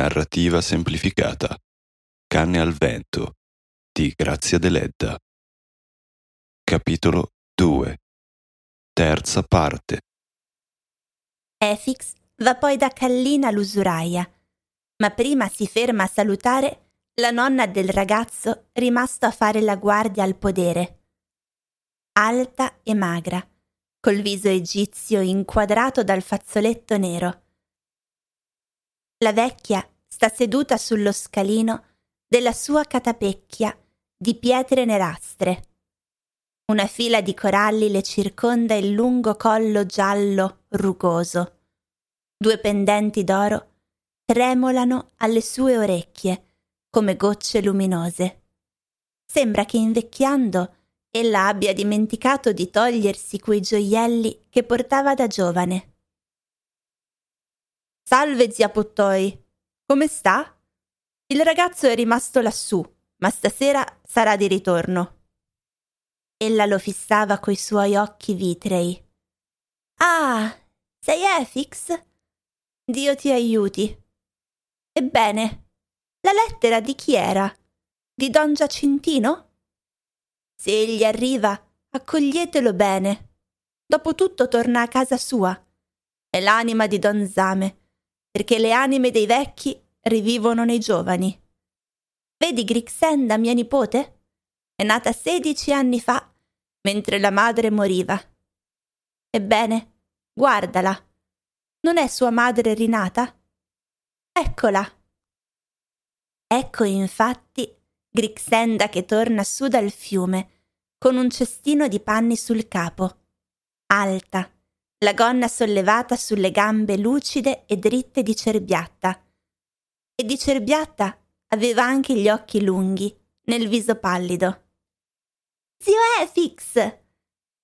Narrativa semplificata. Canne al vento di Grazia Deledda. Capitolo 2. Terza parte. Efix va poi da Callina l'usuraia, ma prima si ferma a salutare la nonna del ragazzo rimasto a fare la guardia al podere. Alta e magra, col viso egizio inquadrato dal fazzoletto nero. La vecchia sta seduta sullo scalino della sua catapecchia di pietre nerastre. Una fila di coralli le circonda il lungo collo giallo rugoso. Due pendenti d'oro tremolano alle sue orecchie come gocce luminose. Sembra che invecchiando ella abbia dimenticato di togliersi quei gioielli che portava da giovane. Salve, zia Pottoi. Come sta? Il ragazzo è rimasto lassù, ma stasera sarà di ritorno. Ella lo fissava coi suoi occhi vitrei. Ah, sei Efix? Dio ti aiuti. Ebbene, la lettera di chi era? Di don Giacintino? Se egli arriva, accoglietelo bene. Dopotutto torna a casa sua. È l'anima di don Zame, perché le anime dei vecchi rivivono nei giovani. Vedi Grixenda, mia nipote? È nata sedici anni fa, mentre la madre moriva. Ebbene, guardala. Non è sua madre rinata? Eccola. Ecco infatti Grixenda che torna su dal fiume, con un cestino di panni sul capo, alta, la gonna sollevata sulle gambe lucide e dritte di Cerbiatta. E di Cerbiatta aveva anche gli occhi lunghi, nel viso pallido. Zio Efix!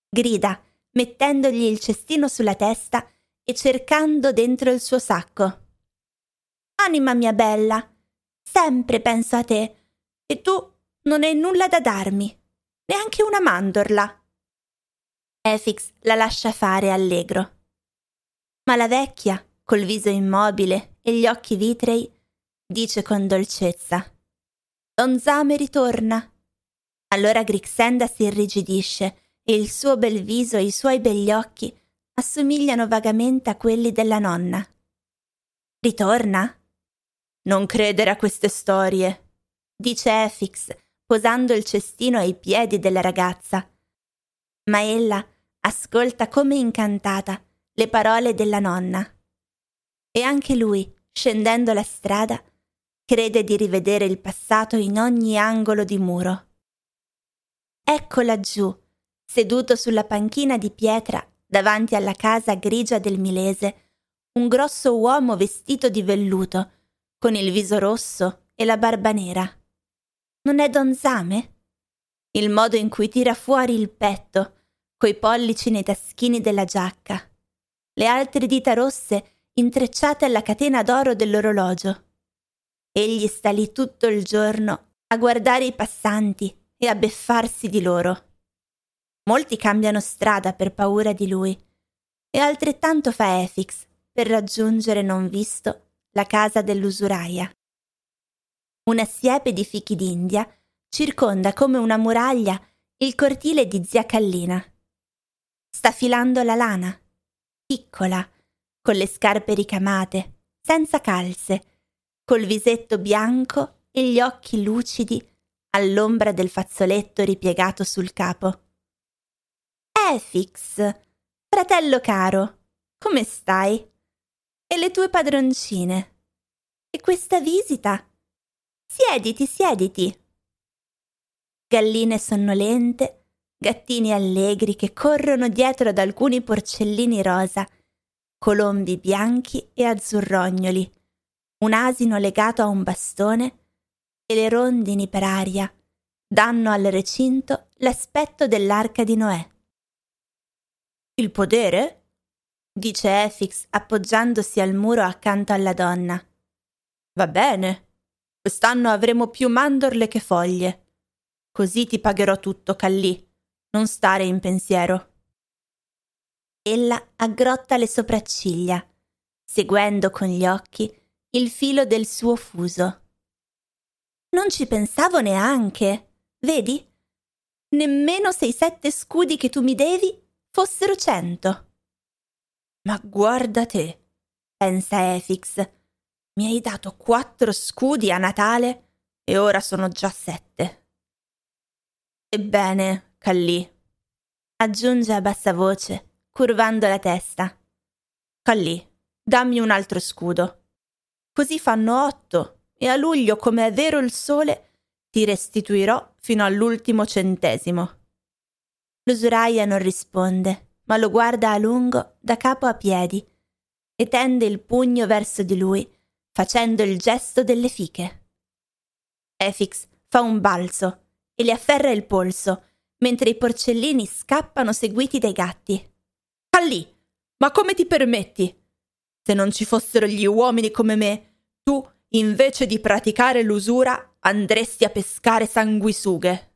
grida, mettendogli il cestino sulla testa e cercando dentro il suo sacco. Anima mia bella, Sempre penso a te. E tu non hai nulla da darmi, neanche una mandorla. Efix la lascia fare allegro. Ma la vecchia, col viso immobile e gli occhi vitrei, dice con dolcezza: Don Zame ritorna. Allora Grixenda si irrigidisce e il suo bel viso e i suoi begli occhi assomigliano vagamente a quelli della nonna. Ritorna? Non credere a queste storie, dice Efix, posando il cestino ai piedi della ragazza. Ma ella ascolta come incantata le parole della nonna. E anche lui, scendendo la strada, crede di rivedere il passato in ogni angolo di muro. Ecco laggiù, seduto sulla panchina di pietra davanti alla casa grigia del Milese, un grosso uomo vestito di velluto con il viso rosso e la barba nera. Non è Don Zame? Il modo in cui tira fuori il petto, coi pollici nei taschini della giacca, le altre dita rosse intrecciate alla catena d'oro dell'orologio. Egli sta lì tutto il giorno a guardare i passanti e a beffarsi di loro. Molti cambiano strada per paura di lui, e altrettanto fa Efix per raggiungere non visto la casa dell'usuraia. Una siepe di fichi d'India circonda come una muraglia il cortile di zia Callina. Sta filando la lana, piccola, con le scarpe ricamate, senza calze, col visetto bianco e gli occhi lucidi all'ombra del fazzoletto ripiegato sul capo. Efix, fratello caro, come stai? e le tue padroncine. E questa visita? Siediti, siediti. Galline sonnolente, gattini allegri che corrono dietro ad alcuni porcellini rosa, colombi bianchi e azzurrognoli, un asino legato a un bastone e le rondini per aria danno al recinto l'aspetto dell'arca di Noè. Il podere? dice Efix appoggiandosi al muro accanto alla donna. Va bene. Quest'anno avremo più mandorle che foglie. Così ti pagherò tutto, Callì. Non stare in pensiero. Ella aggrotta le sopracciglia, seguendo con gli occhi il filo del suo fuso. Non ci pensavo neanche. Vedi? Nemmeno se i sette scudi che tu mi devi fossero cento. Ma guarda te, pensa Efix. Mi hai dato quattro scudi a Natale e ora sono già sette. Ebbene, Callì, aggiunge a bassa voce, curvando la testa. Callì, dammi un altro scudo. Così fanno otto e a luglio, come è vero il sole, ti restituirò fino all'ultimo centesimo. L'usuraia non risponde, ma lo guarda a lungo da capo a piedi e tende il pugno verso di lui, facendo il gesto delle fiche. Efix fa un balzo e le afferra il polso, mentre i porcellini scappano seguiti dai gatti. Allì, ma come ti permetti? Se non ci fossero gli uomini come me, tu, invece di praticare l'usura, andresti a pescare sanguisughe.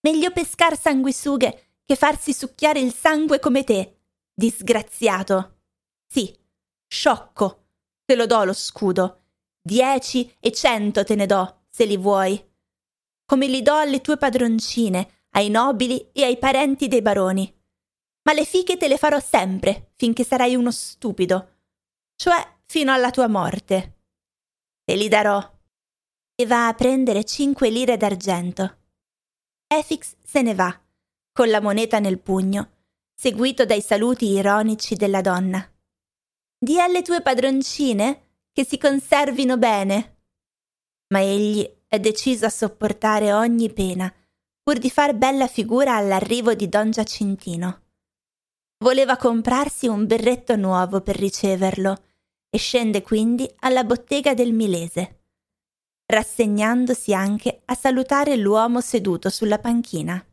Meglio pescar sanguisughe che farsi succhiare il sangue come te, disgraziato. Sì, sciocco. Te lo do lo scudo. Dieci e cento te ne do, se li vuoi. Come li do alle tue padroncine, ai nobili e ai parenti dei baroni. Ma le fiche te le farò sempre, finché sarai uno stupido. Cioè, fino alla tua morte. Te li darò e va a prendere cinque lire d'argento. Efix se ne va, con la moneta nel pugno, seguito dai saluti ironici della donna. Di alle tue padroncine che si conservino bene. Ma egli è deciso a sopportare ogni pena, pur di far bella figura all'arrivo di don Giacintino. Voleva comprarsi un berretto nuovo per riceverlo e scende quindi alla bottega del Milese rassegnandosi anche a salutare l'uomo seduto sulla panchina.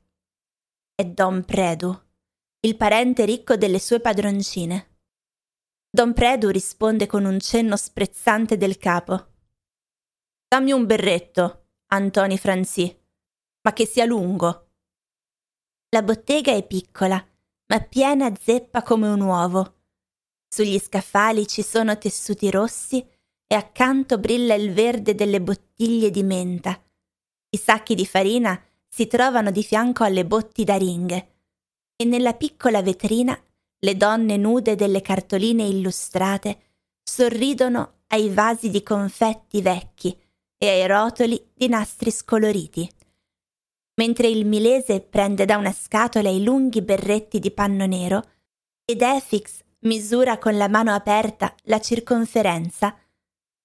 È Don Predu, il parente ricco delle sue padroncine. Don Predu risponde con un cenno sprezzante del capo. Dammi un berretto, Antoni Franzi, ma che sia lungo. La bottega è piccola, ma piena zeppa come un uovo. Sugli scaffali ci sono tessuti rossi e accanto brilla il verde delle bottiglie di menta. I sacchi di farina si trovano di fianco alle botti d'aringhe e nella piccola vetrina le donne nude delle cartoline illustrate sorridono ai vasi di confetti vecchi e ai rotoli di nastri scoloriti. Mentre il milese prende da una scatola i lunghi berretti di panno nero ed Efix misura con la mano aperta la circonferenza,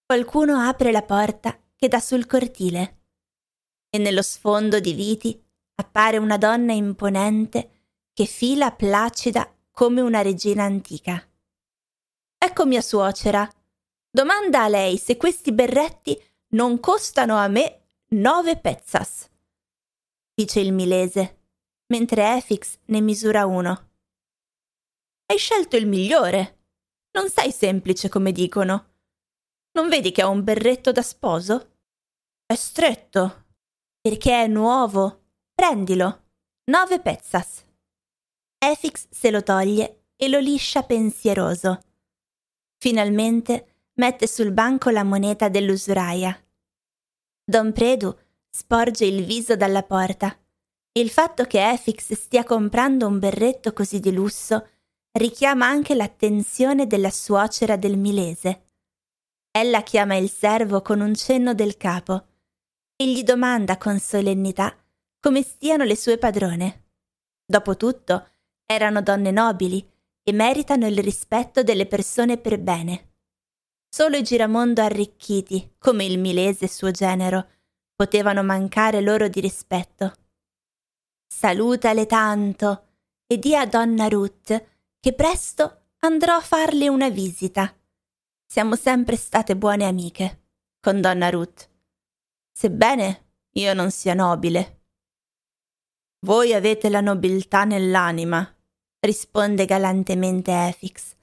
qualcuno apre la porta che dà sul cortile e nello sfondo di viti appare una donna imponente che fila placida come una regina antica. Ecco mia suocera. Domanda a lei se questi berretti non costano a me nove pezzas, dice il milese, mentre Efix ne misura uno. Hai scelto il migliore. Non sei semplice come dicono. Non vedi che ha un berretto da sposo? È stretto. Perché è nuovo. Prendilo. Nove pezzas. Efix se lo toglie e lo liscia pensieroso. Finalmente mette sul banco la moneta dell'usuraia. Don Predu sporge il viso dalla porta. Il fatto che Efix stia comprando un berretto così di lusso richiama anche l'attenzione della suocera del Milese. Ella chiama il servo con un cenno del capo e gli domanda con solennità come stiano le sue padrone. Dopotutto, erano donne nobili e meritano il rispetto delle persone per bene. Solo i giramondo arricchiti, come il milese suo genero, potevano mancare loro di rispetto. Salutale tanto e di a donna Ruth che presto andrò a farle una visita siamo sempre state buone amiche con donna Ruth, sebbene io non sia nobile. Voi avete la nobiltà nell'anima, risponde galantemente Efix,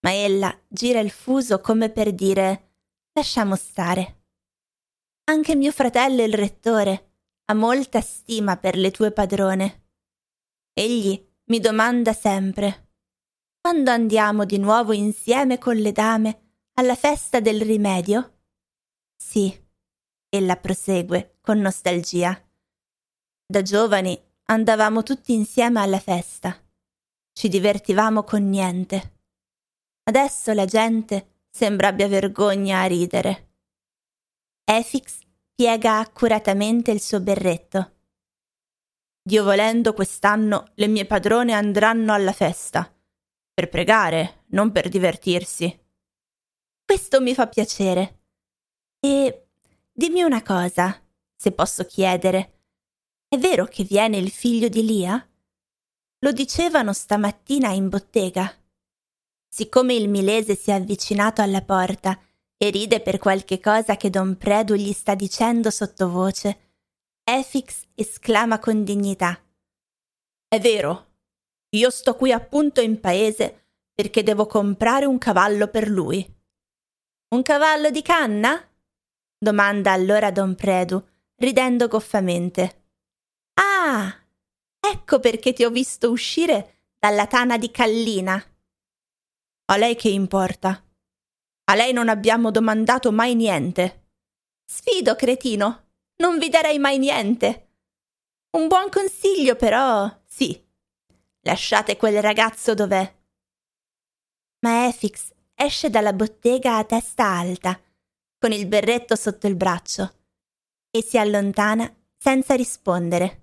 ma ella gira il fuso come per dire lasciamo stare. Anche mio fratello il rettore ha molta stima per le tue padrone. Egli mi domanda sempre quando andiamo di nuovo insieme con le dame Alla festa del rimedio? Sì, ella prosegue con nostalgia. Da giovani andavamo tutti insieme alla festa. Ci divertivamo con niente. Adesso la gente sembra abbia vergogna a ridere. Efix piega accuratamente il suo berretto. Dio volendo, quest'anno le mie padrone andranno alla festa. Per pregare, non per divertirsi. Questo mi fa piacere. E dimmi una cosa, se posso chiedere. È vero che viene il figlio di Lia? Lo dicevano stamattina in bottega. Siccome il milese si è avvicinato alla porta e ride per qualche cosa che don Predu gli sta dicendo sottovoce, Efix esclama con dignità. È vero, io sto qui appunto in paese perché devo comprare un cavallo per lui. Un cavallo di canna? domanda allora don Predu, ridendo goffamente. Ah, ecco perché ti ho visto uscire dalla tana di Callina. A lei che importa? A lei non abbiamo domandato mai niente. Sfido, cretino, non vi darei mai niente. Un buon consiglio, però, sì. Lasciate quel ragazzo dov'è. Ma Efix esce dalla bottega a testa alta, con il berretto sotto il braccio, e si allontana senza rispondere.